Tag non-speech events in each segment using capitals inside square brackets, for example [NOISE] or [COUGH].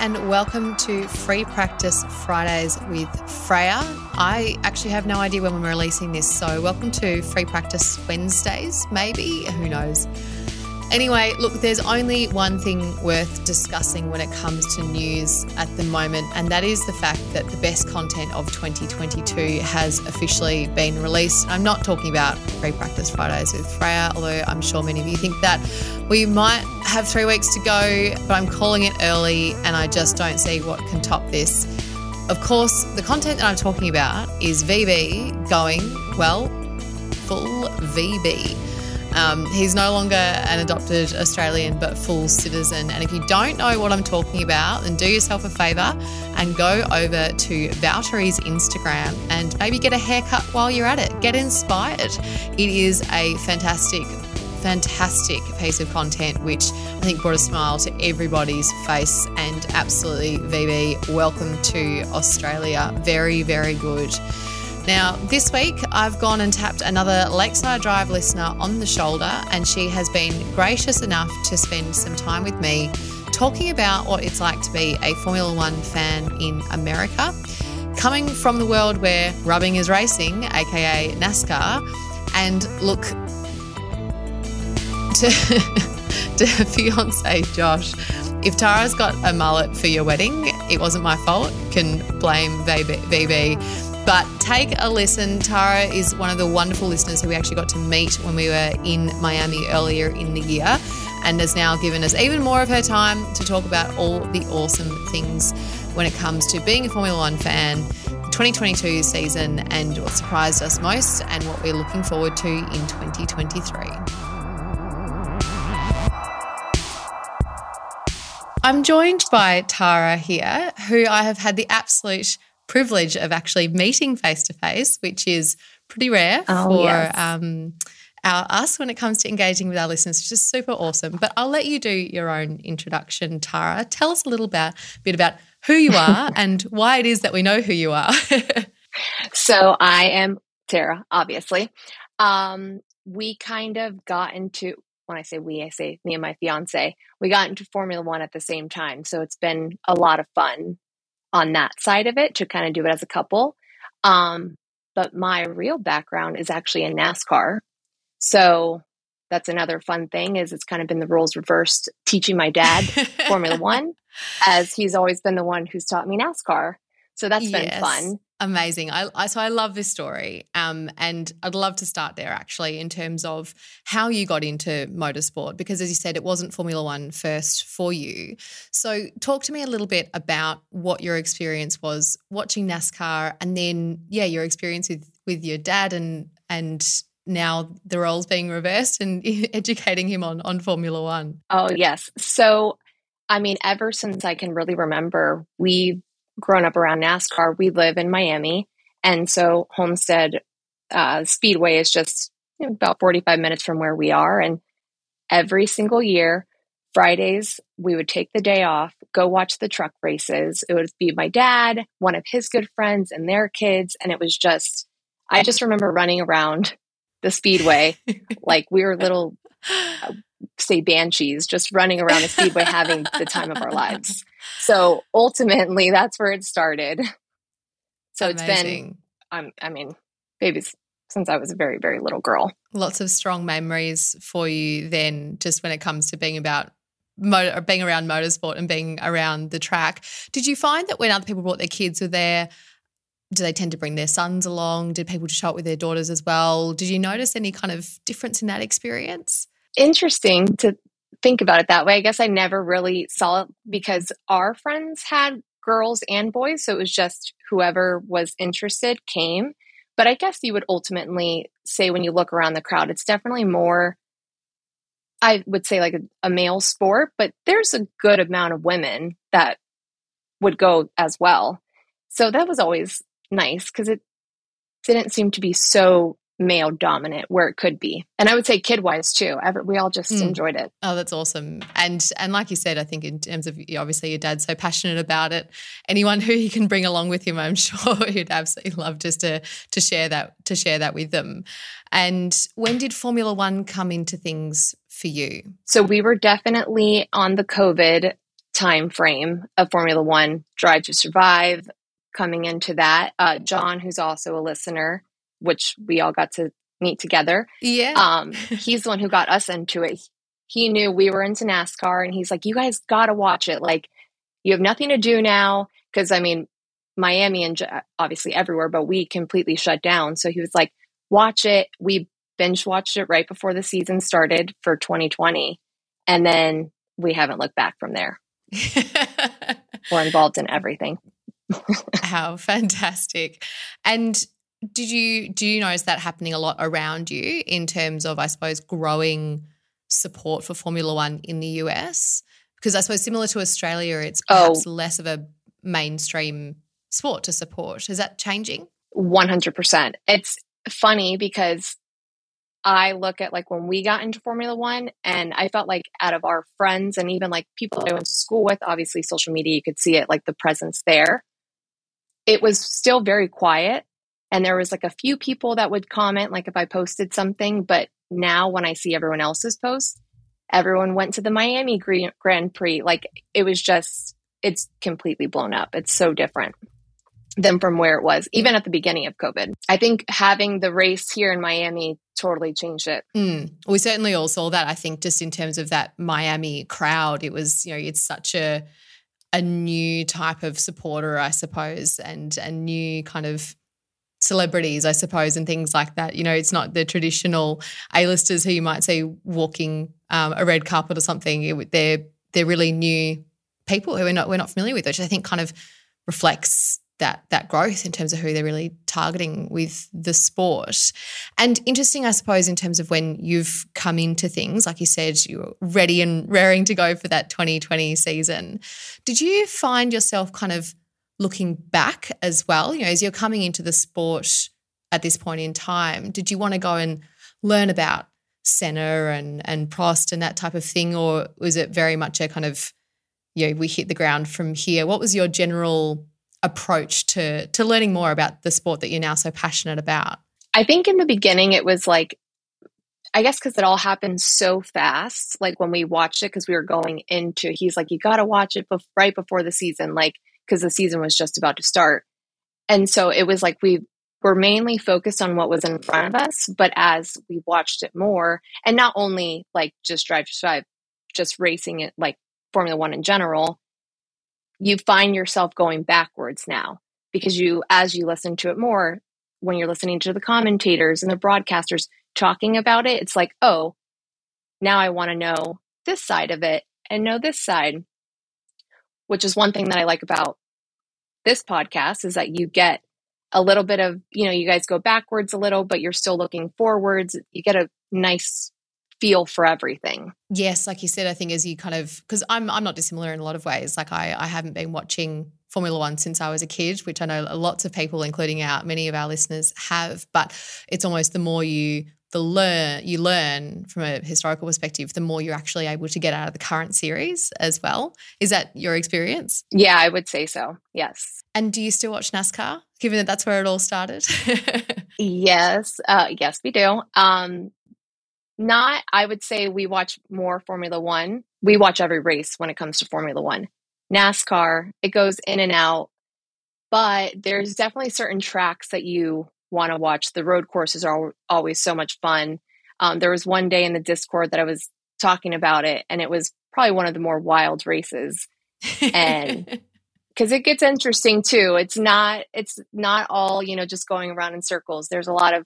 and welcome to Free Practice Fridays with Freya. I actually have no idea when we're releasing this, so welcome to Free Practice Wednesdays, maybe. Who knows? Anyway, look, there's only one thing worth discussing when it comes to news at the moment, and that is the fact that the best content of 2022 has officially been released. I'm not talking about Free Practice Fridays with Freya, although I'm sure many of you think that. We might have three weeks to go, but I'm calling it early, and I just don't see what can top this. Of course, the content that I'm talking about is VB going, well, full VB. Um, he's no longer an adopted Australian, but full citizen. And if you don't know what I'm talking about, then do yourself a favour and go over to Valtteri's Instagram and maybe get a haircut while you're at it. Get inspired. It is a fantastic fantastic piece of content, which I think brought a smile to everybody's face. And absolutely, VB, welcome to Australia. Very, very good. Now, this week I've gone and tapped another Lakeside Drive listener on the shoulder, and she has been gracious enough to spend some time with me talking about what it's like to be a Formula One fan in America. Coming from the world where rubbing is racing, aka NASCAR, and look to, [LAUGHS] to fiance Josh. If Tara's got a mullet for your wedding, it wasn't my fault. Can blame VB. But take a listen. Tara is one of the wonderful listeners who we actually got to meet when we were in Miami earlier in the year and has now given us even more of her time to talk about all the awesome things when it comes to being a Formula One fan, the 2022 season, and what surprised us most and what we're looking forward to in 2023. I'm joined by Tara here, who I have had the absolute privilege of actually meeting face to face, which is pretty rare oh, for yes. um, our, us when it comes to engaging with our listeners, which is super awesome. But I'll let you do your own introduction, Tara. Tell us a little bit, bit about who you [LAUGHS] are and why it is that we know who you are. [LAUGHS] so I am Tara, obviously. Um, we kind of got into when I say we, I say me and my fiance, we got into Formula One at the same time. So it's been a lot of fun on that side of it to kind of do it as a couple. Um, but my real background is actually in NASCAR. So that's another fun thing is it's kind of been the roles reversed teaching my dad Formula [LAUGHS] One as he's always been the one who's taught me NASCAR. So that's been fun. Amazing. I, I, so I love this story. Um, and I'd love to start there actually in terms of how you got into motorsport, because as you said, it wasn't Formula One first for you. So talk to me a little bit about what your experience was watching NASCAR and then, yeah, your experience with, with your dad and, and now the roles being reversed and [LAUGHS] educating him on, on Formula One. Oh, yes. So, I mean, ever since I can really remember, we've grown up around NASCAR. We live in Miami. And so Homestead uh, Speedway is just you know, about 45 minutes from where we are. And every single year, Fridays, we would take the day off, go watch the truck races. It would be my dad, one of his good friends, and their kids. And it was just, I just remember running around the speedway [LAUGHS] like we were little [LAUGHS] say banshees just running around the speedway having the time of our lives so ultimately that's where it started so Amazing. it's been um, i mean babies since i was a very very little girl lots of strong memories for you then just when it comes to being about motor, being around motorsport and being around the track did you find that when other people brought their kids were there do they tend to bring their sons along? Did people show up with their daughters as well? Did you notice any kind of difference in that experience? Interesting to think about it that way. I guess I never really saw it because our friends had girls and boys. So it was just whoever was interested came. But I guess you would ultimately say when you look around the crowd, it's definitely more I would say like a, a male sport, but there's a good amount of women that would go as well. So that was always nice because it didn't seem to be so male dominant where it could be. And i would say kid wise too we all just mm. enjoyed it. Oh that's awesome. And and like you said i think in terms of obviously your dad's so passionate about it. Anyone who he can bring along with him i'm [LAUGHS] sure he'd absolutely love just to to share that to share that with them. And when did formula one come into things for you? So we were definitely on the covid time frame of formula one drive to survive coming into that. Uh, john who's also a listener which we all got to meet together. Yeah. Um, [LAUGHS] he's the one who got us into it. He knew we were into NASCAR and he's like, you guys got to watch it. Like, you have nothing to do now. Cause I mean, Miami and obviously everywhere, but we completely shut down. So he was like, watch it. We binge watched it right before the season started for 2020. And then we haven't looked back from there. [LAUGHS] we're involved in everything. [LAUGHS] How fantastic. And did you do you notice that happening a lot around you in terms of I suppose growing support for Formula One in the US? Because I suppose similar to Australia, it's oh. perhaps oh. less of a mainstream sport to support. Is that changing? One hundred percent. It's funny because I look at like when we got into Formula One, and I felt like out of our friends and even like people I went to school with, obviously social media, you could see it like the presence there. It was still very quiet and there was like a few people that would comment, like if I posted something. But now when I see everyone else's posts, everyone went to the Miami Grand Prix. Like it was just, it's completely blown up. It's so different than from where it was, even at the beginning of COVID. I think having the race here in Miami totally changed it. Mm. We certainly all saw that. I think just in terms of that Miami crowd, it was, you know, it's such a, a new type of supporter, I suppose, and a new kind of celebrities, I suppose, and things like that. You know, it's not the traditional A-listers who you might see walking um, a red carpet or something. It, they're they're really new people who we're not we're not familiar with, which I think kind of reflects that that growth in terms of who they're really targeting with the sport. And interesting, I suppose, in terms of when you've come into things, like you said, you're ready and raring to go for that 2020 season. Did you find yourself kind of looking back as well? You know, as you're coming into the sport at this point in time, did you want to go and learn about Senna and and Prost and that type of thing, or was it very much a kind of, you know, we hit the ground from here? What was your general approach to to learning more about the sport that you're now so passionate about? I think in the beginning it was like I guess because it all happened so fast. Like when we watched it, because we were going into, he's like, you got to watch it right before the season. Like because the season was just about to start. And so it was like we were mainly focused on what was in front of us, but as we watched it more, and not only like just Drive to Survive, just racing it like Formula One in general, you find yourself going backwards now because you, as you listen to it more, when you're listening to the commentators and the broadcasters talking about it, it's like, oh, now I want to know this side of it and know this side which is one thing that I like about this podcast is that you get a little bit of, you know, you guys go backwards a little, but you're still looking forwards. You get a nice feel for everything. Yes, like you said, I think as you kind of because I'm I'm not dissimilar in a lot of ways. Like I I haven't been watching Formula One since I was a kid, which I know lots of people, including our many of our listeners, have. But it's almost the more you the learn you learn from a historical perspective, the more you're actually able to get out of the current series as well. Is that your experience? Yeah, I would say so. Yes. And do you still watch NASCAR, given that that's where it all started? [LAUGHS] yes, uh, yes, we do. Um, not, I would say we watch more Formula One. We watch every race when it comes to Formula One. NASCAR, it goes in and out, but there's definitely certain tracks that you want to watch. The road courses are always so much fun. Um, there was one day in the Discord that I was talking about it, and it was probably one of the more wild races. And [LAUGHS] because it gets interesting too. It's not it's not all you know just going around in circles. There's a lot of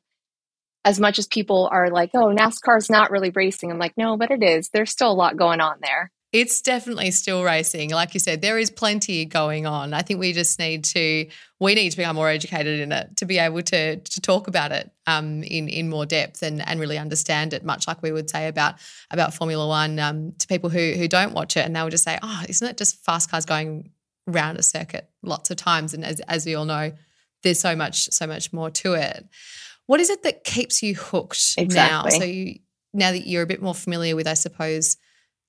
as much as people are like, oh, NASCAR's not really racing. I'm like, no, but it is. There's still a lot going on there. It's definitely still racing. Like you said, there is plenty going on. I think we just need to we need to become more educated in it to be able to to talk about it um, in in more depth and and really understand it. Much like we would say about about Formula One um, to people who who don't watch it, and they would just say, "Oh, isn't it just fast cars going round a circuit lots of times?" And as as we all know, there's so much so much more to it. What is it that keeps you hooked Exactly. now? So you now that you're a bit more familiar with, I suppose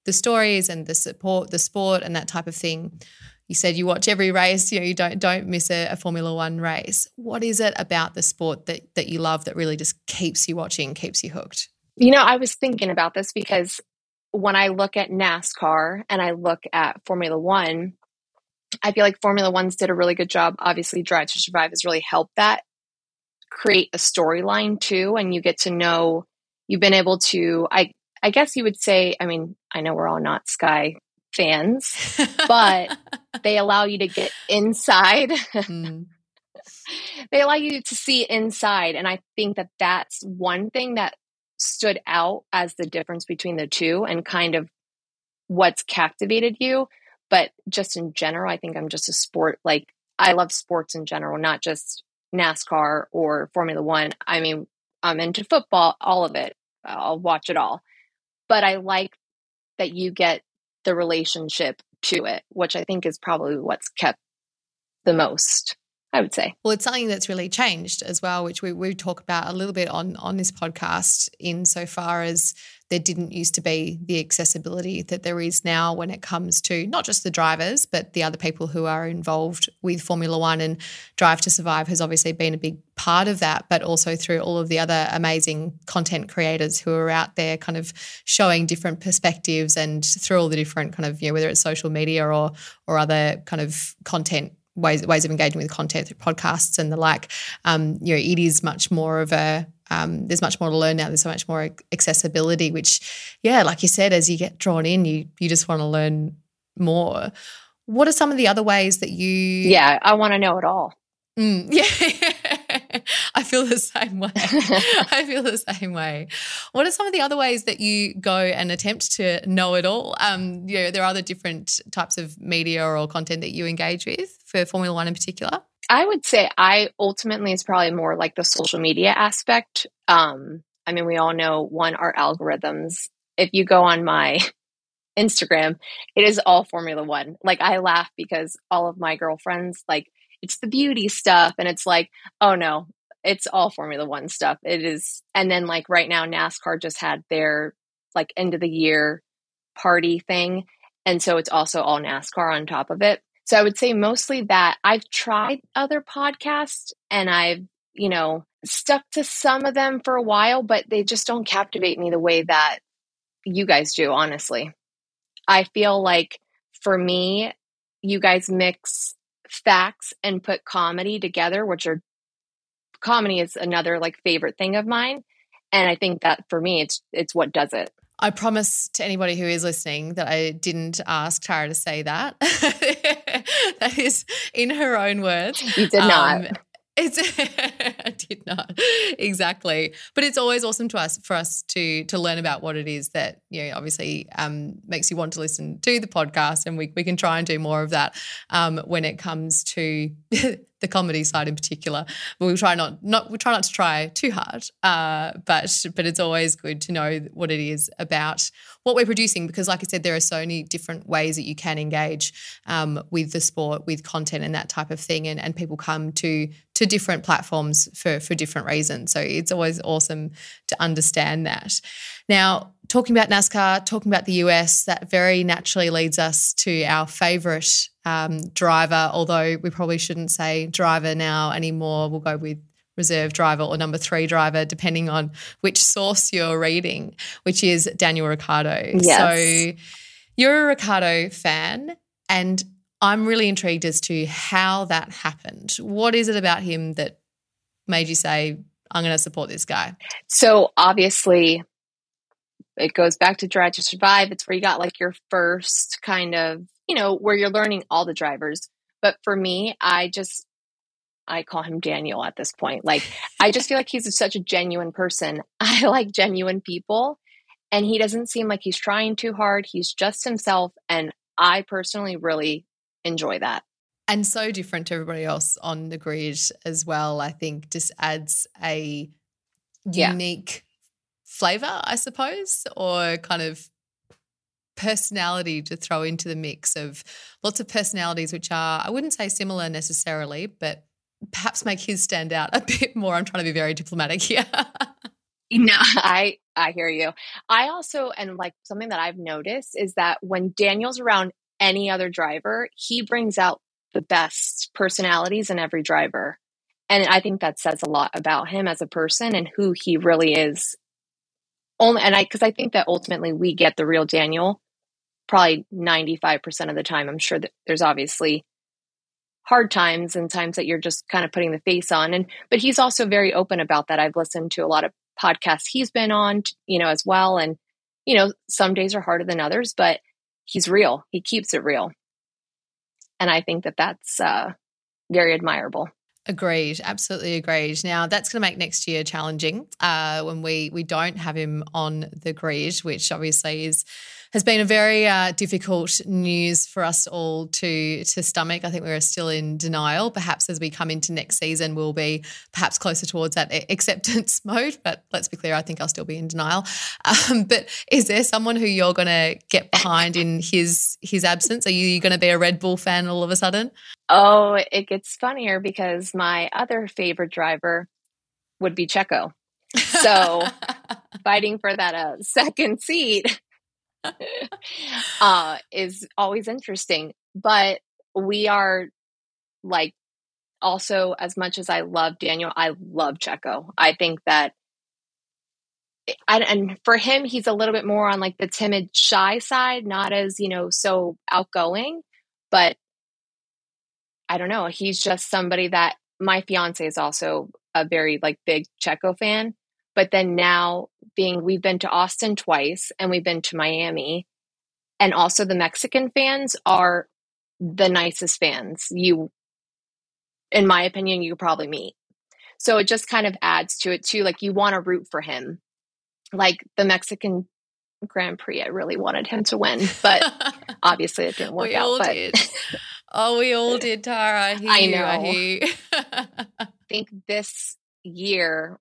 the stories and the support, the sport, and that type of thing. You said you watch every race. You know, you don't don't miss a, a, Formula One race. What is it about the sport that that you love that really just keeps you watching, keeps you hooked? You know, I was thinking about this because when I look at NASCAR and I look at Formula One, I feel like Formula One's did a really good job. Obviously, Drive to Survive has really helped that create a storyline too, and you get to know. You've been able to, I I guess you would say, I mean, I know we're all not Sky fans, [LAUGHS] but they allow you to get inside. Mm. [LAUGHS] they allow you to see inside. And I think that that's one thing that stood out as the difference between the two and kind of what's captivated you. But just in general, I think I'm just a sport, like, I love sports in general, not just NASCAR or Formula One. I mean, I'm into football, all of it. I'll watch it all but I like that you get the relationship to it, which I think is probably what's kept the most. I would say. Well, it's something that's really changed as well, which we, we talk about a little bit on on this podcast, insofar as there didn't used to be the accessibility that there is now when it comes to not just the drivers, but the other people who are involved with Formula One and Drive to Survive has obviously been a big part of that, but also through all of the other amazing content creators who are out there kind of showing different perspectives and through all the different kind of, you know, whether it's social media or or other kind of content ways ways of engaging with content through podcasts and the like. Um, you know, it is much more of a um, there's much more to learn now. There's so much more accessibility, which, yeah, like you said, as you get drawn in, you you just want to learn more. What are some of the other ways that you? Yeah, I want to know it all. Mm, [LAUGHS] yeah, [LAUGHS] I feel the same way. I feel the same way. What are some of the other ways that you go and attempt to know it all? Um, you know, there are other different types of media or content that you engage with for Formula One in particular. I would say I ultimately is probably more like the social media aspect. Um, I mean, we all know one, our algorithms. If you go on my [LAUGHS] Instagram, it is all Formula One. Like, I laugh because all of my girlfriends, like, it's the beauty stuff. And it's like, oh no, it's all Formula One stuff. It is. And then, like, right now, NASCAR just had their like end of the year party thing. And so it's also all NASCAR on top of it. So I would say mostly that I've tried other podcasts and I've, you know, stuck to some of them for a while, but they just don't captivate me the way that you guys do, honestly. I feel like for me, you guys mix facts and put comedy together, which are comedy is another like favorite thing of mine. And I think that for me, it's it's what does it. I promise to anybody who is listening that I didn't ask Tara to say that. [LAUGHS] that is in her own words. You did not. Um, it's [LAUGHS] I did not exactly, but it's always awesome to us for us to to learn about what it is that you know obviously um, makes you want to listen to the podcast, and we we can try and do more of that um, when it comes to [LAUGHS] the comedy side in particular. But we try not not we try not to try too hard, uh, but but it's always good to know what it is about what we're producing because, like I said, there are so many different ways that you can engage um, with the sport, with content, and that type of thing, and and people come to to different platforms for for different reasons. So it's always awesome to understand that. Now, talking about NASCAR, talking about the US, that very naturally leads us to our favorite um, driver, although we probably shouldn't say driver now anymore. We'll go with reserve driver or number three driver, depending on which source you're reading, which is Daniel Ricciardo. Yes. So you're a Ricciardo fan, and I'm really intrigued as to how that happened. What is it about him that made you say, I'm going to support this guy? So obviously, it goes back to Drive to Survive. It's where you got like your first kind of, you know, where you're learning all the drivers. But for me, I just, I call him Daniel at this point. Like, I just feel like he's such a genuine person. [LAUGHS] I like genuine people. and he doesn't seem like he's trying too hard. He's just himself. And I personally really enjoy that. And so different to everybody else on the grid as well, I think just adds a unique yeah. flavor, I suppose, or kind of personality to throw into the mix of lots of personalities, which are, I wouldn't say similar necessarily, but perhaps make his stand out a [LAUGHS] bit more. I'm trying to be very diplomatic here. [LAUGHS] no, I I hear you. I also and like something that I've noticed is that when Daniel's around any other driver, he brings out the best personalities in every driver. And I think that says a lot about him as a person and who he really is. Only and I because I think that ultimately we get the real Daniel probably 95% of the time. I'm sure that there's obviously hard times and times that you're just kind of putting the face on and but he's also very open about that. I've listened to a lot of podcasts he's been on, you know, as well and you know, some days are harder than others, but he's real. He keeps it real. And I think that that's uh, very admirable. Agreed, absolutely agreed. Now that's going to make next year challenging uh, when we we don't have him on the grid, which obviously is has been a very uh, difficult news for us all to to stomach. I think we're still in denial. Perhaps as we come into next season, we'll be perhaps closer towards that acceptance [LAUGHS] mode. But let's be clear, I think I'll still be in denial. [LAUGHS] Um, but is there someone who you're going to get behind in his his absence? Are you going to be a Red Bull fan all of a sudden? Oh, it gets funnier because my other favorite driver would be Checo. So [LAUGHS] fighting for that uh, second seat [LAUGHS] uh, is always interesting. But we are like also as much as I love Daniel, I love Checo. I think that and for him, he's a little bit more on like the timid, shy side, not as you know so outgoing. But I don't know. He's just somebody that my fiance is also a very like big Checo fan. But then now being we've been to Austin twice and we've been to Miami and also the Mexican fans are the nicest fans you in my opinion you probably meet. So it just kind of adds to it too like you want to root for him. Like the Mexican Grand Prix I really wanted him to win, but [LAUGHS] obviously it didn't work we out all but did. Oh, we all did, Tara. I, [LAUGHS] I know. I, I [LAUGHS] think this year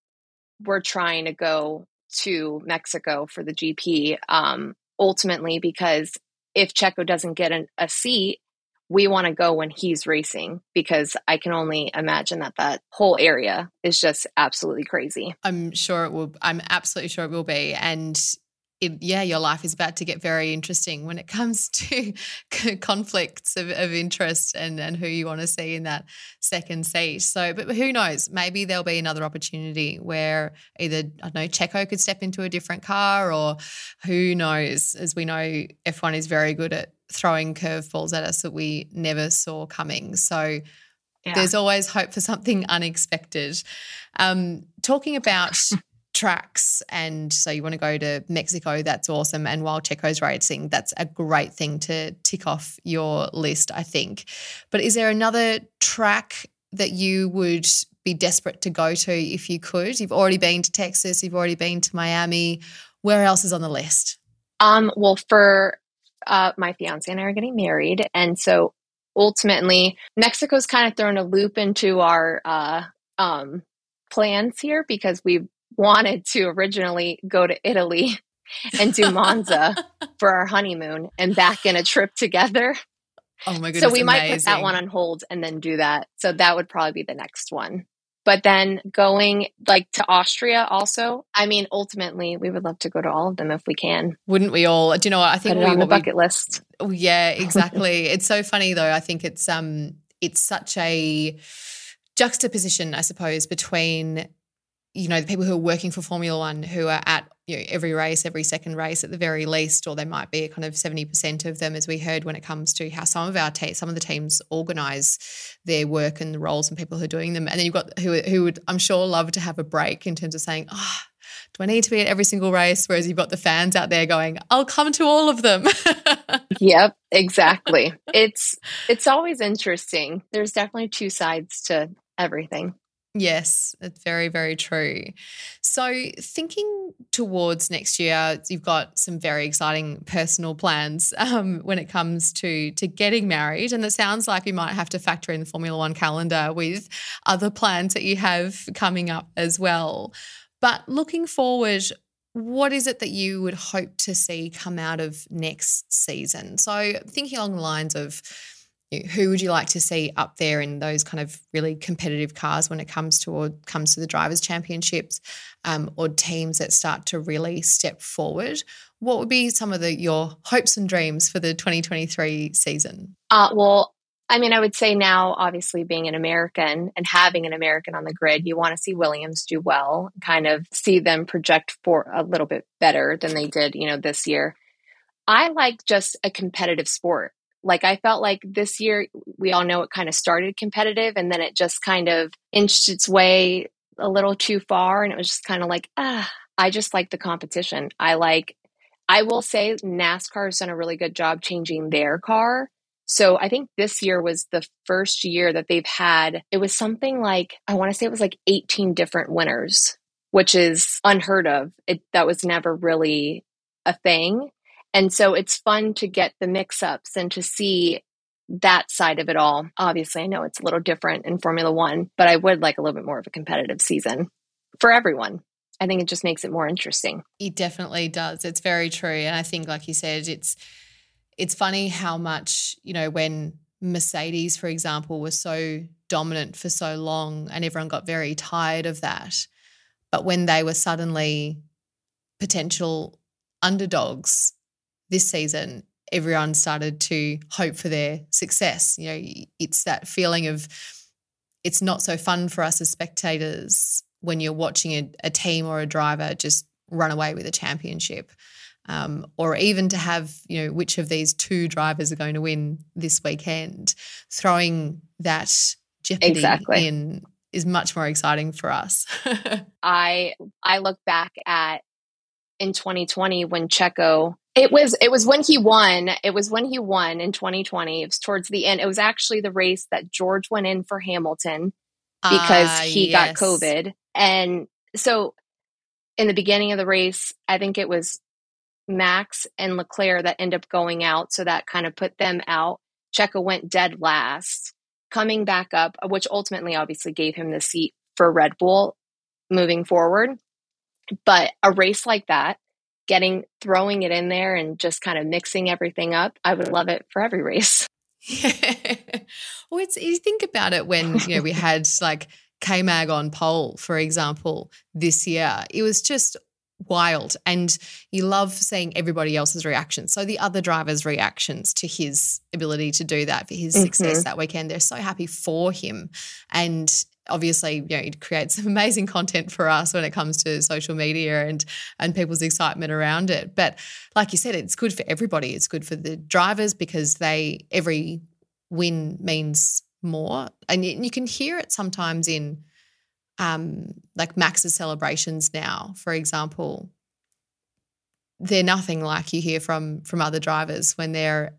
we're trying to go to Mexico for the GP um, ultimately because if Checo doesn't get an, a seat, we want to go when he's racing because I can only imagine that that whole area is just absolutely crazy. I'm sure it will. I'm absolutely sure it will be. And it, yeah, your life is about to get very interesting when it comes [LAUGHS] to conflicts of, of interest and, and who you want to see in that second seat. So, but who knows? Maybe there'll be another opportunity where either, I don't know, Checo could step into a different car or who knows? As we know, F1 is very good at throwing curveballs at us that we never saw coming. So, yeah. there's always hope for something unexpected. Um, talking about [LAUGHS] tracks and so you want to go to Mexico, that's awesome. And while Checo's racing, that's a great thing to tick off your list, I think. But is there another track that you would be desperate to go to if you could? You've already been to Texas, you've already been to Miami. Where else is on the list? Um, well, for uh, my fiance and I are getting married, and so ultimately, Mexico's kind of thrown a loop into our uh, um, plans here because we've wanted to originally go to Italy [LAUGHS] and do Monza [LAUGHS] for our honeymoon and back in a trip together. Oh my goodness. So we amazing. might put that one on hold and then do that. So that would probably be the next one. But then going like to Austria also. I mean, ultimately, we would love to go to all of them if we can. Wouldn't we all? Do you know what? I think we, on the bucket we, list. Oh, yeah, [LAUGHS] exactly. it's so funny though. I think it's um, it's such a juxtaposition, I suppose, between you know, the people who are working for Formula One who are at you know, every race, every second race at the very least, or they might be kind of 70% of them, as we heard when it comes to how some of our te- some of the teams organize their work and the roles and people who are doing them. And then you've got who, who would, I'm sure, love to have a break in terms of saying, oh, do I need to be at every single race? Whereas you've got the fans out there going, I'll come to all of them. [LAUGHS] yep, exactly. It's it's always interesting. There's definitely two sides to everything. Yes, it's very, very true. So, thinking towards next year, you've got some very exciting personal plans [LAUGHS] um, when it comes to to getting married, and it sounds like you might have to factor in the Formula One calendar with other plans that you have coming up as well. But looking forward, what is it that you would hope to see come out of next season? So, thinking along the lines of who would you like to see up there in those kind of really competitive cars when it comes to or comes to the drivers championships um, or teams that start to really step forward? What would be some of the your hopes and dreams for the 2023 season? Uh, well i mean i would say now obviously being an american and having an american on the grid you want to see williams do well kind of see them project for a little bit better than they did you know this year. I like just a competitive sport like I felt like this year, we all know it kind of started competitive and then it just kind of inched its way a little too far. And it was just kind of like, ah, I just like the competition. I like, I will say NASCAR has done a really good job changing their car. So I think this year was the first year that they've had, it was something like, I want to say it was like 18 different winners, which is unheard of. It, that was never really a thing. And so it's fun to get the mix ups and to see that side of it all. Obviously, I know it's a little different in Formula One, but I would like a little bit more of a competitive season for everyone. I think it just makes it more interesting. It definitely does. It's very true. And I think, like you said, it's it's funny how much, you know, when Mercedes, for example, was so dominant for so long and everyone got very tired of that. But when they were suddenly potential underdogs this season, everyone started to hope for their success. You know, it's that feeling of it's not so fun for us as spectators when you're watching a, a team or a driver just run away with a championship. Um, or even to have, you know, which of these two drivers are going to win this weekend, throwing that jeopardy exactly. in is much more exciting for us. [LAUGHS] I I look back at in 2020 when Checo it was it was when he won. It was when he won in 2020. It was towards the end. It was actually the race that George went in for Hamilton because uh, he yes. got COVID. And so in the beginning of the race, I think it was Max and Leclerc that end up going out. So that kind of put them out. Checo went dead last, coming back up, which ultimately obviously gave him the seat for Red Bull moving forward. But a race like that, getting throwing it in there and just kind of mixing everything up, I would love it for every race. Yeah. [LAUGHS] well, it's you think about it when you know we [LAUGHS] had like K Mag on pole, for example, this year. It was just wild, and you love seeing everybody else's reactions. So the other drivers' reactions to his ability to do that for his mm-hmm. success that weekend, they're so happy for him, and obviously you know it creates [LAUGHS] amazing content for us when it comes to social media and and people's excitement around it. But like you said it's good for everybody. It's good for the drivers because they every win means more. And you, you can hear it sometimes in um like max's celebrations now for example. They're nothing like you hear from from other drivers when they're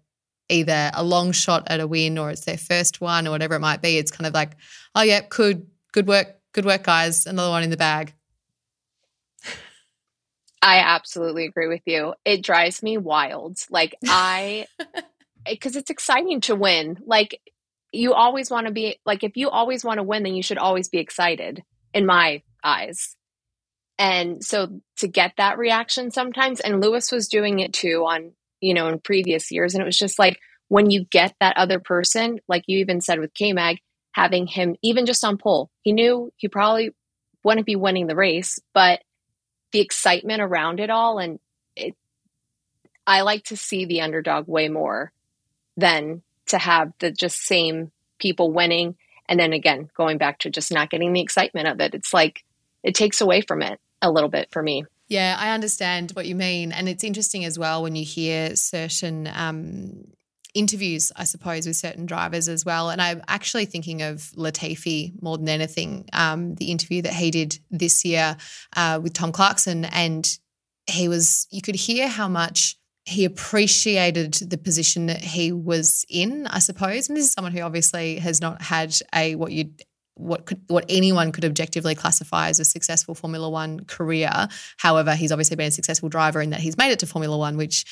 either a long shot at a win or it's their first one or whatever it might be. It's kind of like, oh yeah, good, good work, good work, guys. Another one in the bag. I absolutely agree with you. It drives me wild. Like I, [LAUGHS] because it's exciting to win. Like you always want to be like if you always want to win, then you should always be excited. In my eyes. And so to get that reaction sometimes, and Lewis was doing it too on you know, in previous years. And it was just like when you get that other person, like you even said with K Mag, having him even just on pole, he knew he probably wouldn't be winning the race, but the excitement around it all and it I like to see the underdog way more than to have the just same people winning and then again going back to just not getting the excitement of it. It's like it takes away from it a little bit for me. Yeah, I understand what you mean. And it's interesting as well when you hear certain um, interviews, I suppose, with certain drivers as well. And I'm actually thinking of Latifi more than anything, um, the interview that he did this year uh, with Tom Clarkson. And he was, you could hear how much he appreciated the position that he was in, I suppose. And this is someone who obviously has not had a what you'd what could what anyone could objectively classify as a successful Formula One career. However, he's obviously been a successful driver in that he's made it to Formula One, which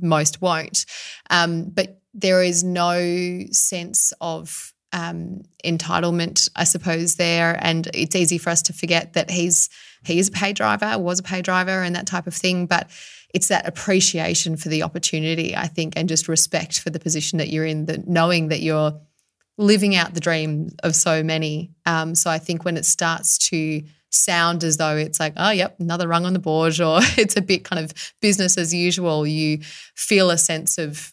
most won't. Um, but there is no sense of um, entitlement, I suppose, there, and it's easy for us to forget that he's he is a pay driver, was a pay driver, and that type of thing. But it's that appreciation for the opportunity, I think, and just respect for the position that you're in, that knowing that you're living out the dream of so many. Um, so I think when it starts to sound as though it's like, oh, yep, another rung on the board, or [LAUGHS] it's a bit kind of business as usual, you feel a sense of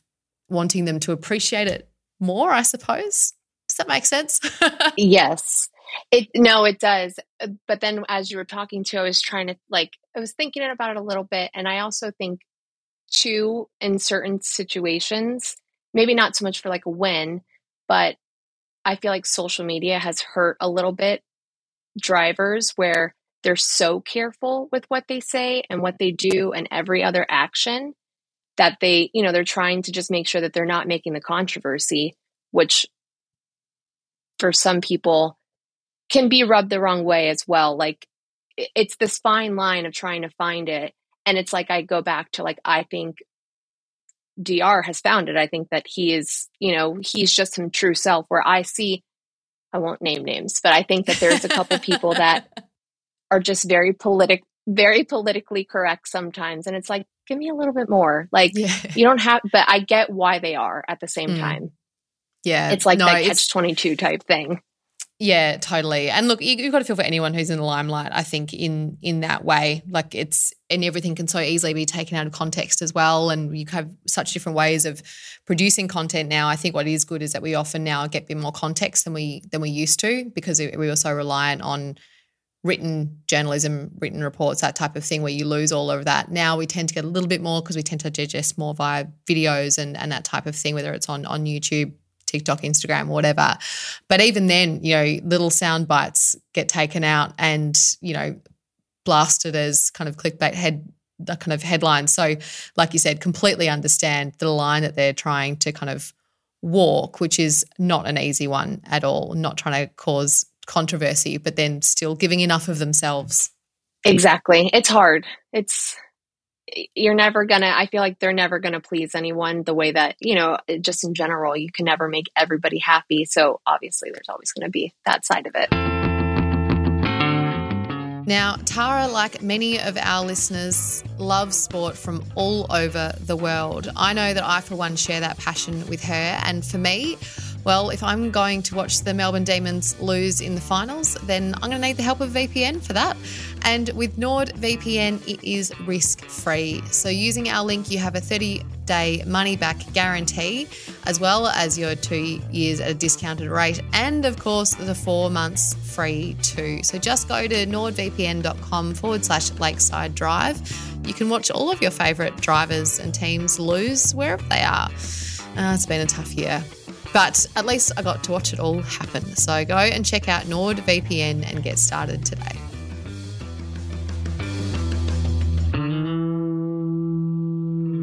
wanting them to appreciate it more, I suppose. Does that make sense? [LAUGHS] yes. It no, it does. But then as you were talking to, I was trying to like I was thinking about it a little bit. And I also think too, in certain situations, maybe not so much for like a win, but I feel like social media has hurt a little bit drivers where they're so careful with what they say and what they do and every other action that they, you know, they're trying to just make sure that they're not making the controversy, which for some people can be rubbed the wrong way as well. Like it's this fine line of trying to find it. And it's like I go back to like, I think DR has found it. I think that he is, you know, he's just some true self where I see, I won't name names, but I think that there's a couple people that [LAUGHS] are just very politic, very politically correct sometimes. And it's like, give me a little bit more. Like yeah. you don't have, but I get why they are at the same mm. time. Yeah. It's like no, that catch 22 type thing. Yeah, totally. And look, you, have got to feel for anyone who's in the limelight. I think in in that way, like it's and everything can so easily be taken out of context as well. And you have such different ways of producing content now. I think what is good is that we often now get a bit more context than we than we used to because we were so reliant on written journalism, written reports, that type of thing, where you lose all of that. Now we tend to get a little bit more because we tend to digest more via videos and and that type of thing, whether it's on on YouTube TikTok, Instagram, whatever. But even then, you know, little sound bites get taken out and, you know, blasted as kind of clickbait head the kind of headlines. So, like you said, completely understand the line that they're trying to kind of walk, which is not an easy one at all, not trying to cause controversy, but then still giving enough of themselves. Exactly. It's hard. It's you're never gonna i feel like they're never gonna please anyone the way that you know just in general you can never make everybody happy. So obviously there's always gonna be that side of it. Now tara like many of our listeners loves sport from all over the world. I know that i for one share that passion with her. And for me well, if I'm going to watch the Melbourne Demons lose in the finals, then I'm going to need the help of VPN for that. And with NordVPN, it is risk free. So, using our link, you have a 30 day money back guarantee, as well as your two years at a discounted rate, and of course, the four months free too. So, just go to nordvpn.com forward slash lakeside drive. You can watch all of your favourite drivers and teams lose wherever they are. Uh, it's been a tough year. But at least I got to watch it all happen. So go and check out NordVPN and get started today.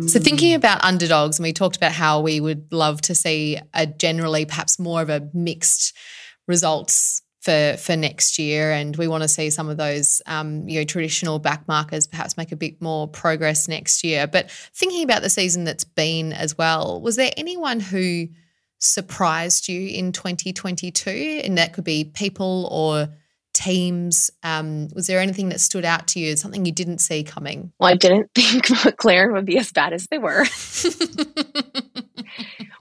So, thinking about underdogs, and we talked about how we would love to see a generally perhaps more of a mixed results for for next year, and we want to see some of those um, you know traditional backmarkers perhaps make a bit more progress next year. But thinking about the season that's been as well, was there anyone who surprised you in 2022? And that could be people or teams. Um, was there anything that stood out to you, something you didn't see coming? Well, I didn't [LAUGHS] think McLaren would be as bad as they were. [LAUGHS]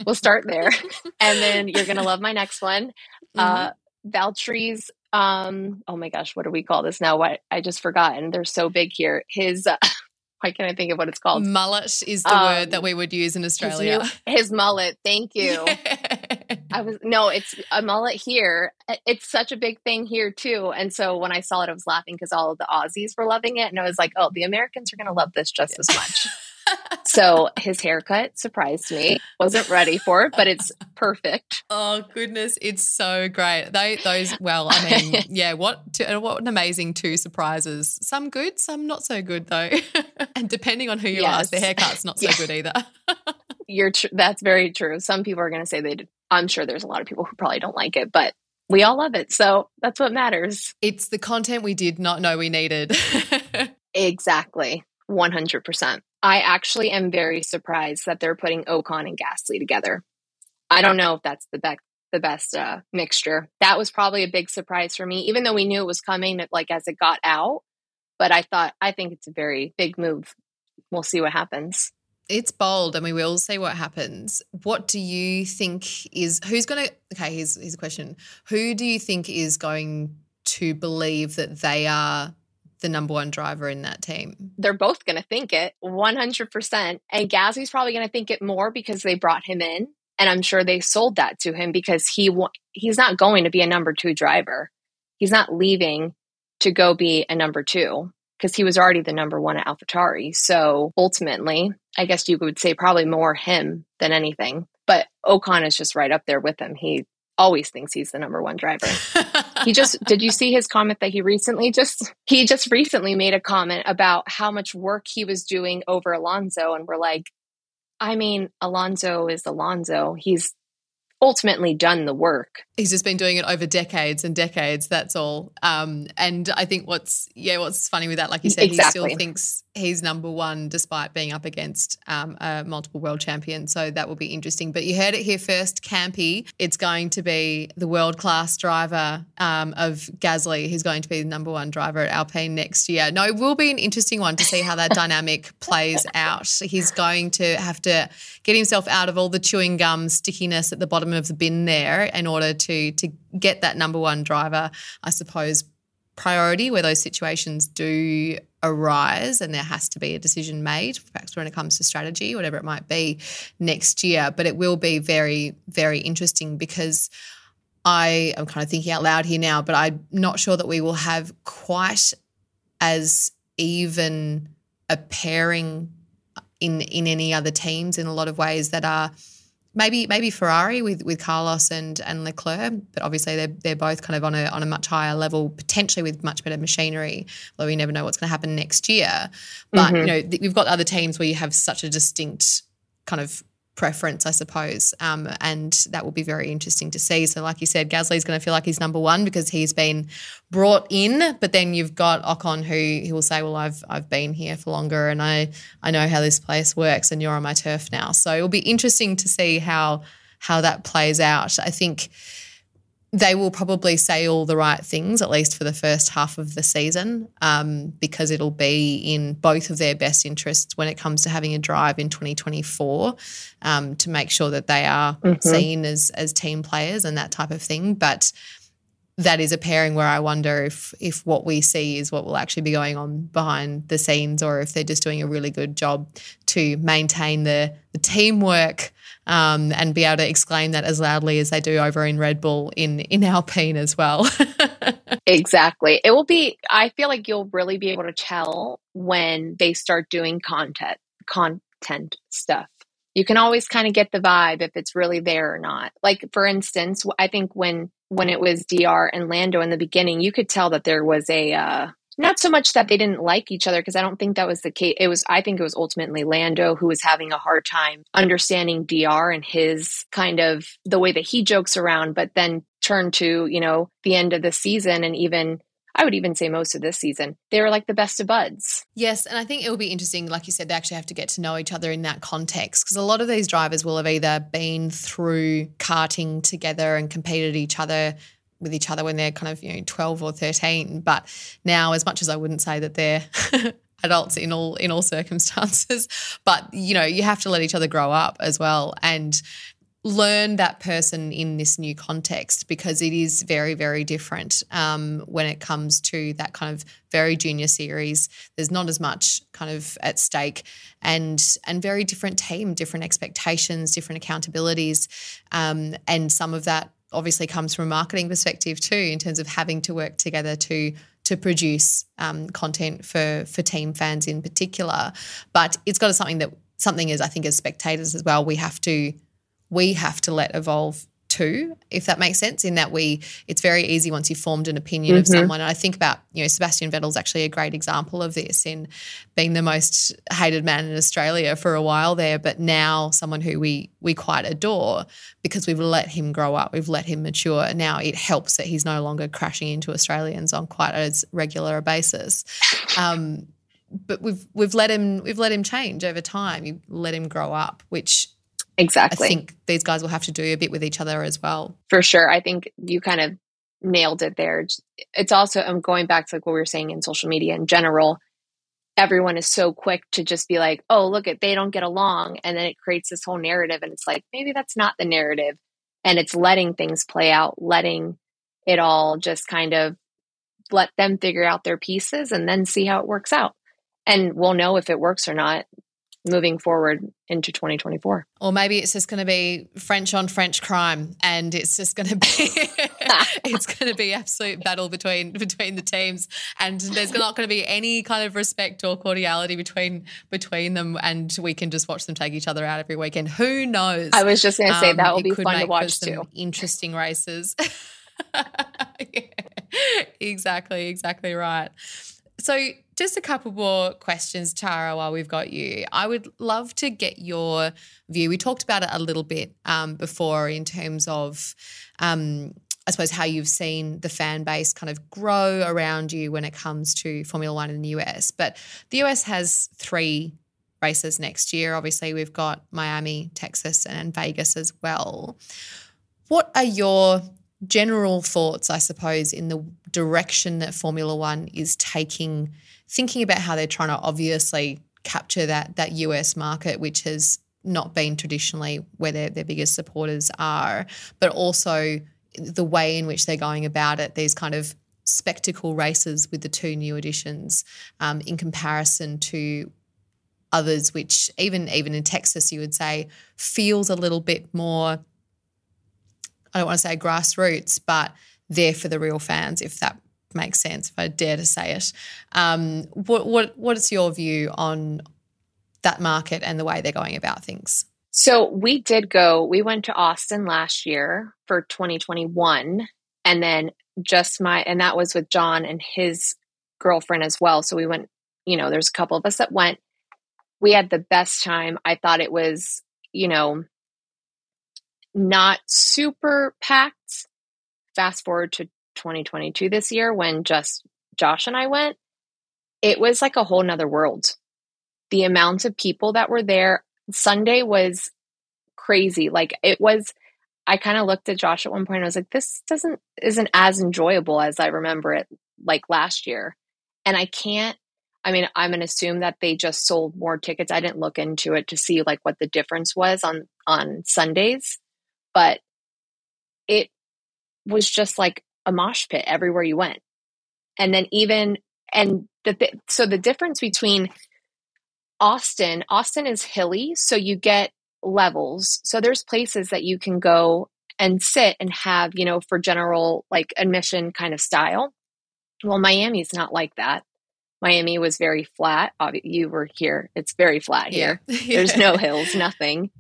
we'll start there. [LAUGHS] And then you're going to love my next one. Mm-hmm. Uh, Valtteri's, um, oh my gosh, what do we call this now? What I just forgotten. They're so big here. His, uh, why can't I think of what it's called? Mullet is the um, word that we would use in Australia. His, new, his mullet. Thank you. [LAUGHS] I was no, it's a mullet here. It's such a big thing here too. And so when I saw it, I was laughing because all of the Aussies were loving it, and I was like, "Oh, the Americans are going to love this just as much." [LAUGHS] so his haircut surprised me. Wasn't ready for it, but it's [LAUGHS] perfect. Oh goodness, it's so great. They those well, I mean, [LAUGHS] yeah, what two, uh, what an amazing two surprises. Some good, some not so good though. [LAUGHS] and depending on who you yes. ask, the haircut's not so yeah. good either. You're tr- that's very true. Some people are going to say they. Did. I'm sure there's a lot of people who probably don't like it, but we all love it. So that's what matters. It's the content we did not know we needed. exactly. 100%. I actually am very surprised that they're putting Ocon and Gasly together. I don't know if that's the best the best uh, mixture. That was probably a big surprise for me, even though we knew it was coming. Like as it got out, but I thought I think it's a very big move. We'll see what happens. It's bold, and we will see what happens. What do you think is who's going to? Okay, here's here's a question: Who do you think is going to believe that they are the number one driver in that team? They're both going to think it 100%. And Gasly's probably going to think it more because they brought him in. And I'm sure they sold that to him because he he's not going to be a number two driver. He's not leaving to go be a number two because he was already the number one at AlphaTauri. So ultimately, I guess you would say probably more him than anything. But Ocon is just right up there with him. He always thinks he's the number one driver. [LAUGHS] he just [LAUGHS] did you see his comment that he recently just he just recently made a comment about how much work he was doing over Alonso and we're like I mean Alonso is Alonso He's ultimately done the work. He's just been doing it over decades and decades. That's all. Um, and I think what's yeah, what's funny with that, like you said, exactly. he still thinks he's number one despite being up against um, a multiple world champion. So that will be interesting. But you heard it here first, Campy. It's going to be the world class driver um, of Gasly, who's going to be the number one driver at Alpine next year. No, it will be an interesting one to see how that dynamic [LAUGHS] plays out. He's going to have to get himself out of all the chewing gum stickiness at the bottom bottom of the bin there in order to to get that number one driver, I suppose, priority where those situations do arise and there has to be a decision made, perhaps when it comes to strategy, whatever it might be next year. But it will be very, very interesting because I am kind of thinking out loud here now, but I'm not sure that we will have quite as even a pairing in in any other teams in a lot of ways that are maybe maybe Ferrari with with Carlos and and Leclerc, but obviously they're they're both kind of on a on a much higher level, potentially with much better machinery. Although we never know what's going to happen next year. But mm-hmm. you know, th- we've got other teams where you have such a distinct kind of preference, I suppose. Um, and that will be very interesting to see. So, like you said, Gasly's going to feel like he's number one because he's been brought in. But then you've got Ocon, who he will say, "Well, I've I've been here for longer, and I I know how this place works, and you're on my turf now." So it'll be interesting to see how how that plays out. I think they will probably say all the right things, at least for the first half of the season, um, because it'll be in both of their best interests when it comes to having a drive in 2024 um, to make sure that they are mm-hmm. seen as as team players and that type of thing. But that is a pairing where I wonder if if what we see is what will actually be going on behind the scenes, or if they're just doing a really good job to maintain the the teamwork um, and be able to exclaim that as loudly as they do over in Red Bull in in [LAUGHS] Alpine as well. [LAUGHS] exactly. It will be. I feel like you'll really be able to tell when they start doing content content stuff. You can always kind of get the vibe if it's really there or not. Like for instance, I think when when it was DR and Lando in the beginning, you could tell that there was a uh, not so much that they didn't like each other because I don't think that was the case. It was, I think it was ultimately Lando who was having a hard time understanding DR and his kind of the way that he jokes around, but then turn to, you know, the end of the season and even I would even say most of this season, they were like the best of buds. Yes. And I think it will be interesting, like you said, they actually have to get to know each other in that context because a lot of these drivers will have either been through karting together and competed each other with each other when they're kind of you know 12 or 13 but now as much as i wouldn't say that they're [LAUGHS] adults in all in all circumstances [LAUGHS] but you know you have to let each other grow up as well and learn that person in this new context because it is very very different um, when it comes to that kind of very junior series. There's not as much kind of at stake and and very different team different expectations different accountabilities um, and some of that obviously comes from a marketing perspective too, in terms of having to work together to to produce um, content for for team fans in particular. But it's got to something that something is I think as spectators as well we have to we have to let evolve too, if that makes sense. In that we, it's very easy once you've formed an opinion mm-hmm. of someone. And I think about, you know, Sebastian Vettel's actually a great example of this in being the most hated man in Australia for a while there, but now someone who we we quite adore because we've let him grow up, we've let him mature. Now it helps that he's no longer crashing into Australians on quite as regular a basis. Um, but we've we've let him we've let him change over time. You let him grow up, which exactly I think these guys will have to do a bit with each other as well. For sure, I think you kind of nailed it there. It's also I'm going back to like what we were saying in social media in general. Everyone is so quick to just be like, "Oh, look at they don't get along," and then it creates this whole narrative, and it's like maybe that's not the narrative, and it's letting things play out, letting it all just kind of let them figure out their pieces and then see how it works out and we'll know if it works or not moving forward into 2024. Or maybe it's just going to be French on French crime and it's just going to be [LAUGHS] [LAUGHS] it's going to be absolute battle between between the teams and there's not going to be any kind of respect or cordiality between between them and we can just watch them take each other out every weekend. Who knows? I was just going to say um, that will be fun to watch too. Interesting races. [LAUGHS] yeah, exactly, exactly right. So, just a couple more questions, Tara, while we've got you. I would love to get your view. We talked about it a little bit um, before in terms of, um, I suppose, how you've seen the fan base kind of grow around you when it comes to Formula One in the US. But the US has three races next year. Obviously, we've got Miami, Texas, and Vegas as well. What are your general thoughts, I suppose, in the direction that Formula One is taking, thinking about how they're trying to obviously capture that that US market, which has not been traditionally where their, their biggest supporters are, but also the way in which they're going about it, these kind of spectacle races with the two new additions um, in comparison to others, which even even in Texas you would say feels a little bit more I don't want to say grassroots, but there for the real fans, if that makes sense, if I dare to say it. Um, what, what, what is your view on that market and the way they're going about things? So we did go, we went to Austin last year for 2021. And then just my, and that was with John and his girlfriend as well. So we went, you know, there's a couple of us that went. We had the best time. I thought it was, you know, not super packed. Fast forward to 2022 this year when just Josh and I went, it was like a whole nother world. The amount of people that were there, Sunday was crazy. Like it was, I kind of looked at Josh at one point I was like, this doesn't, isn't as enjoyable as I remember it like last year. And I can't, I mean, I'm going to assume that they just sold more tickets. I didn't look into it to see like what the difference was on, on Sundays but it was just like a mosh pit everywhere you went. And then even and the th- so the difference between Austin, Austin is hilly, so you get levels. So there's places that you can go and sit and have, you know, for general like admission kind of style. Well, Miami's not like that. Miami was very flat. You were here. It's very flat here. [LAUGHS] Yeah. There's no hills, nothing.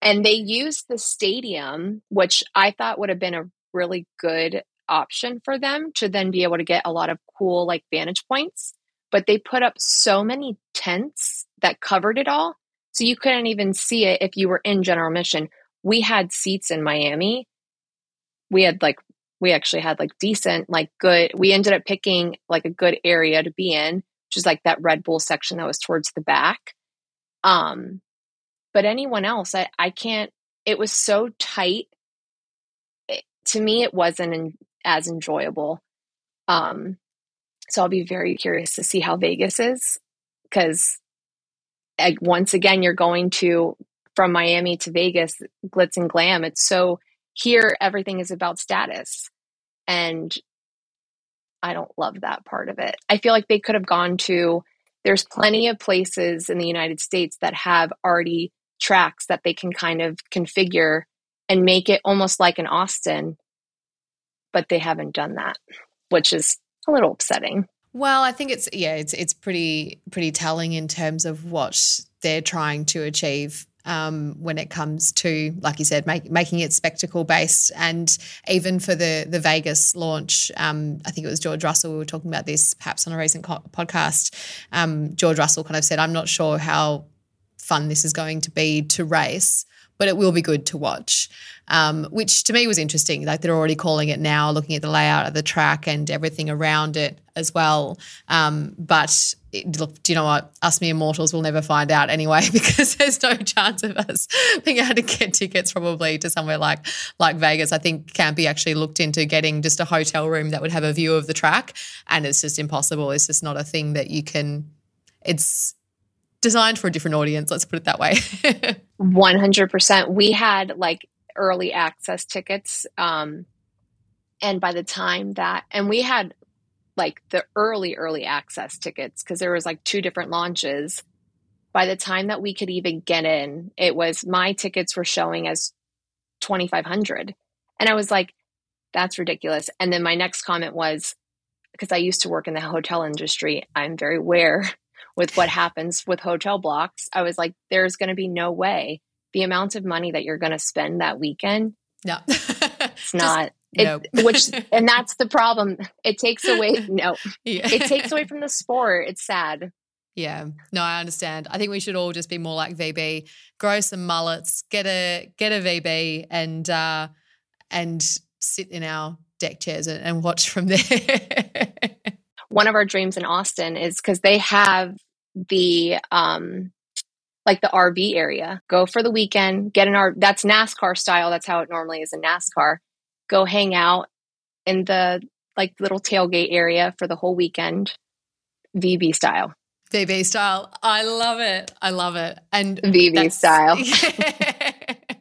And they used the stadium, which I thought would have been a really good option for them to then be able to get a lot of cool like vantage points. But they put up so many tents that covered it all. So you couldn't even see it if you were in general mission. We had seats in Miami. We had like, we actually had like decent, like good, we ended up picking like a good area to be in, which is like that Red Bull section that was towards the back. Um, but anyone else, I, I can't, it was so tight. To me, it wasn't as enjoyable. Um, so I'll be very curious to see how Vegas is because once again, you're going to from Miami to Vegas, glitz and glam. It's so here, everything is about status. And I don't love that part of it. I feel like they could have gone to, there's plenty of places in the United States that have already tracks that they can kind of configure and make it almost like an Austin, but they haven't done that, which is a little upsetting. Well, I think it's yeah, it's it's pretty pretty telling in terms of what they're trying to achieve um, when it comes to, like you said, make, making it spectacle based. And even for the the Vegas launch, um, I think it was George Russell. We were talking about this perhaps on a recent co- podcast. Um, George Russell kind of said, "I'm not sure how fun this is going to be to race." But it will be good to watch, um, which to me was interesting. Like they're already calling it now, looking at the layout of the track and everything around it as well. Um, but it, look, do you know what? Us mere mortals will never find out anyway [LAUGHS] because there's no chance of us [LAUGHS] being able to get tickets probably to somewhere like like Vegas. I think Campy actually looked into getting just a hotel room that would have a view of the track, and it's just impossible. It's just not a thing that you can. It's designed for a different audience. Let's put it that way. [LAUGHS] One hundred percent. We had like early access tickets. Um, and by the time that, and we had like the early early access tickets because there was like two different launches by the time that we could even get in it was my tickets were showing as 2500 and i was like that's ridiculous and then my next comment was because i used to work in the hotel industry i'm very aware with what happens with hotel blocks i was like there's going to be no way the amount of money that you're going to spend that weekend no [LAUGHS] it's not it, [LAUGHS] which and [LAUGHS] that's the problem. It takes away no. Yeah. It takes away from the sport. It's sad. Yeah. No, I understand. I think we should all just be more like VB. Grow some mullets, get a get a VB and uh and sit in our deck chairs and, and watch from there. One of our dreams in Austin is because they have the um like the RV area. Go for the weekend, get an R that's NASCAR style. That's how it normally is in NASCAR go hang out in the like little tailgate area for the whole weekend, VB style. VB style. I love it. I love it. And VB style. [LAUGHS]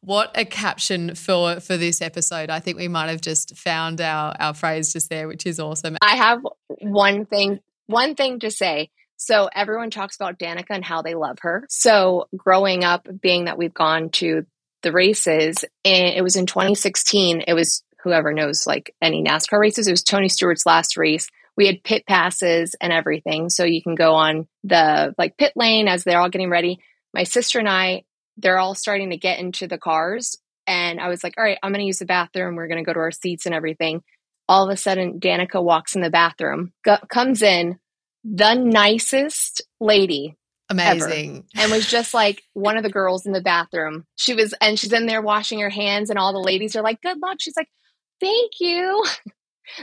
what a caption for for this episode. I think we might have just found our our phrase just there, which is awesome. I have one thing one thing to say. So everyone talks about Danica and how they love her. So growing up, being that we've gone to the races and it was in 2016 it was whoever knows like any nascar races it was tony stewart's last race. We had pit passes and everything. So you can go on the like pit lane as they're all getting ready. My sister and i they're all starting to get into the cars. And i was like all right i'm going to use the bathroom. We're going to go to our seats and everything. All of a sudden danica walks in the bathroom go- comes in the nicest lady Amazing. Ever. And was just like one of the girls in the bathroom. She was, and she's in there washing her hands, and all the ladies are like, Good luck. She's like, Thank you. [LAUGHS]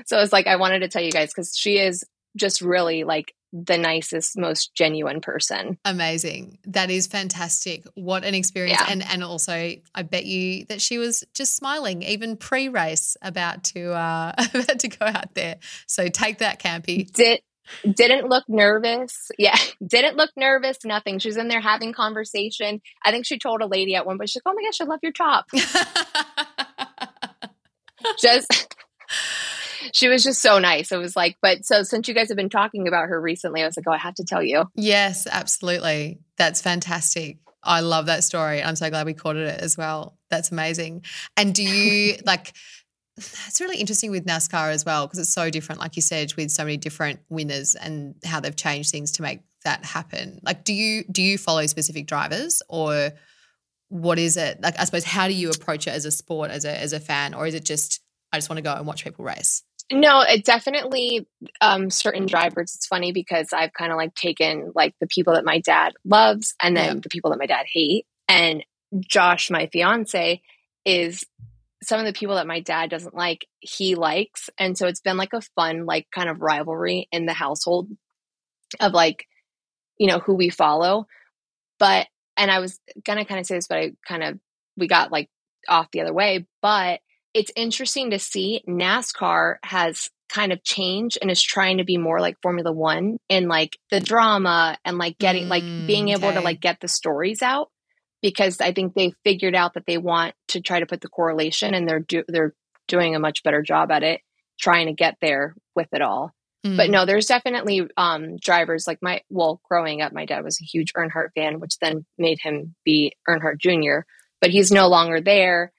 So it's like, I wanted to tell you guys because she is just really like the nicest, most genuine person. Amazing. That is fantastic. What an experience. Yeah. And and also I bet you that she was just smiling even pre-race about to uh [LAUGHS] about to go out there. So take that campy. Did didn't look nervous. Yeah, [LAUGHS] didn't look nervous. Nothing. She's in there having conversation. I think she told a lady at one point, she's like, "Oh my gosh, I love your top." [LAUGHS] just, she was just so nice. It was like, but so since you guys have been talking about her recently, I was like, "Oh, I have to tell you." Yes, absolutely. That's fantastic. I love that story. I'm so glad we caught it as well. That's amazing. And do you [LAUGHS] like? It's really interesting with NASCAR as well because it's so different, like you said, with so many different winners and how they've changed things to make that happen. Like, do you do you follow specific drivers or what is it? Like, I suppose, how do you approach it as a sport, as a as a fan, or is it just I just want to go and watch people race? No, it definitely um, certain drivers. It's funny because I've kind of like taken like the people that my dad loves and then yeah. the people that my dad hate. And Josh, my fiance, is some of the people that my dad doesn't like, he likes. And so it's been like a fun, like kind of rivalry in the household of like, you know, who we follow. But, and I was gonna kind of say this, but I kind of, we got like off the other way. But it's interesting to see NASCAR has kind of changed and is trying to be more like Formula One in like the drama and like getting, mm, like being able okay. to like get the stories out because I think they figured out that they want to try to put the correlation and they're do, they're doing a much better job at it trying to get there with it all. Mm. But no, there's definitely um, drivers like my well, growing up, my dad was a huge Earnhardt fan, which then made him be Earnhardt Jr. But he's no longer there.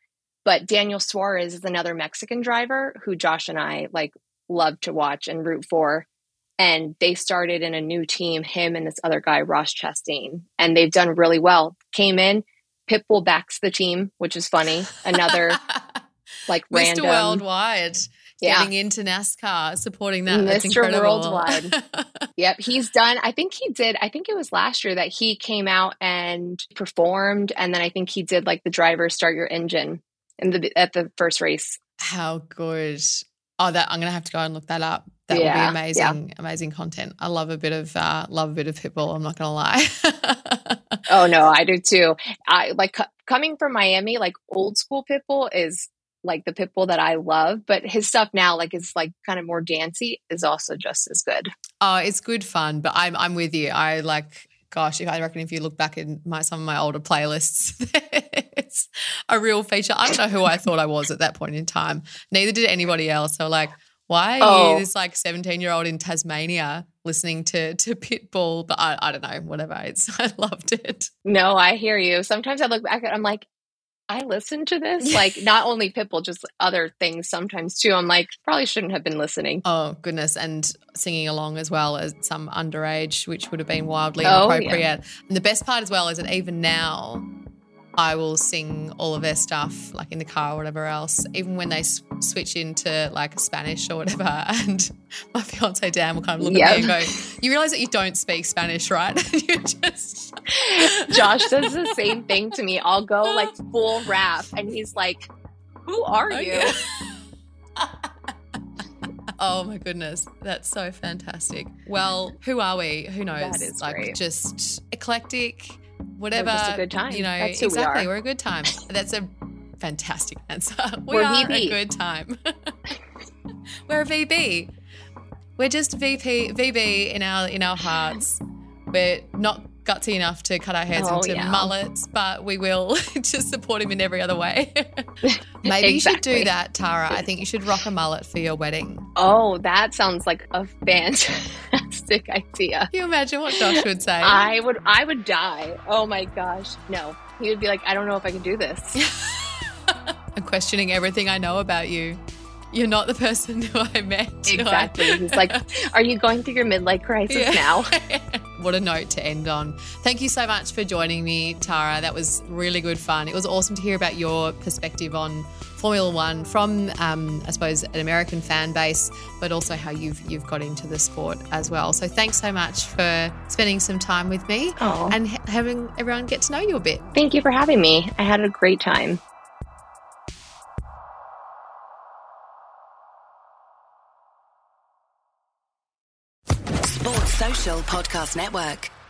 But Daniel Suarez is another Mexican driver who Josh and I like love to watch and root for. And they started in a new team, him and this other guy, Ross Chastain, and they've done really well. Came in, Pitbull backs the team, which is funny. Another [LAUGHS] like Mr. random Worldwide Yeah. getting into NASCAR, supporting that. That's Mr. Worldwide. [LAUGHS] Yep, he's done. I think he did. I think it was last year that he came out and performed, and then I think he did like the driver start your engine in the at the first race. How good. Oh, that I'm gonna have to go and look that up. That Yeah, would be amazing, amazing content. I love a bit of uh, love a bit of Pitbull. I'm not gonna lie. [LAUGHS] Oh no, I do too. I like co- coming from Miami. Like old school Pitbull is like the Pitbull that I love, but his stuff now, like is like kind of more dancey, is also just as good. oh, it's good fun, but I'm I'm with you. I like. Gosh, if I reckon if you look back in my some of my older playlists, [LAUGHS] it's a real feature. I don't know who I thought I was at that point in time. Neither did anybody else. So like, why are Oh. you this like 17 year old in Tasmania listening to to Pitbull? But I, I don't know, whatever. It's [LAUGHS] I loved it. No, I hear you. Sometimes I look back and I'm like, I listened to this. Like not only Pitbull, just other things sometimes too. I'm like, probably shouldn't have been listening. Oh goodness, and singing along as well as some underage, which would have been wildly Oh, yeah. inappropriate. And the best part as well is that even now, I will sing all of their stuff like in the car or whatever else, even when they s- switch into like Spanish or whatever. [LAUGHS] And my fiance Dan will kind of look at me and go, "You realize that you don't speak Spanish, right?" [LAUGHS] You just [LAUGHS] Josh does the same thing to me. I'll go like full rap, and he's like, "Who are oh, you?" Okay. oh my goodness, that's so fantastic. Well, who are we? Who knows? That is like great. just eclectic, whatever. just a good time. You know, who we exactly. are. We're a good time. That's a fantastic [LAUGHS] answer. We We're are VB. a good time. [LAUGHS] We're a VB. We're just VP VB in our in our hearts. We're not gutsy enough to cut our hairs Oh, into yeah. mullets, but we will [LAUGHS] just support him in every other way. [LAUGHS] Maybe you should do that, Tara. I think you should rock a mullet for your wedding. Oh, that sounds like a fantastic [LAUGHS] idea. Can you imagine what Josh would say? I would, I would die. Oh my gosh, no. He would be like, I don't know if I can do this. I'm questioning everything I know about you. You're not the person [LAUGHS] who I met. [LAUGHS] Exactly. He's like, [LAUGHS] Are you going through your midlife crisis Yeah. now? what a note to end on. Thank you so much for joining me, Tara. That was really good fun. It was awesome to hear about your perspective on Formula One from, um, I suppose, an American fan base, but also how you've you've got into the sport as well. So thanks so much for spending some time with me Oh, and ha- having everyone get to know you a bit. thank you for having me. I had a great time. Podcast Network.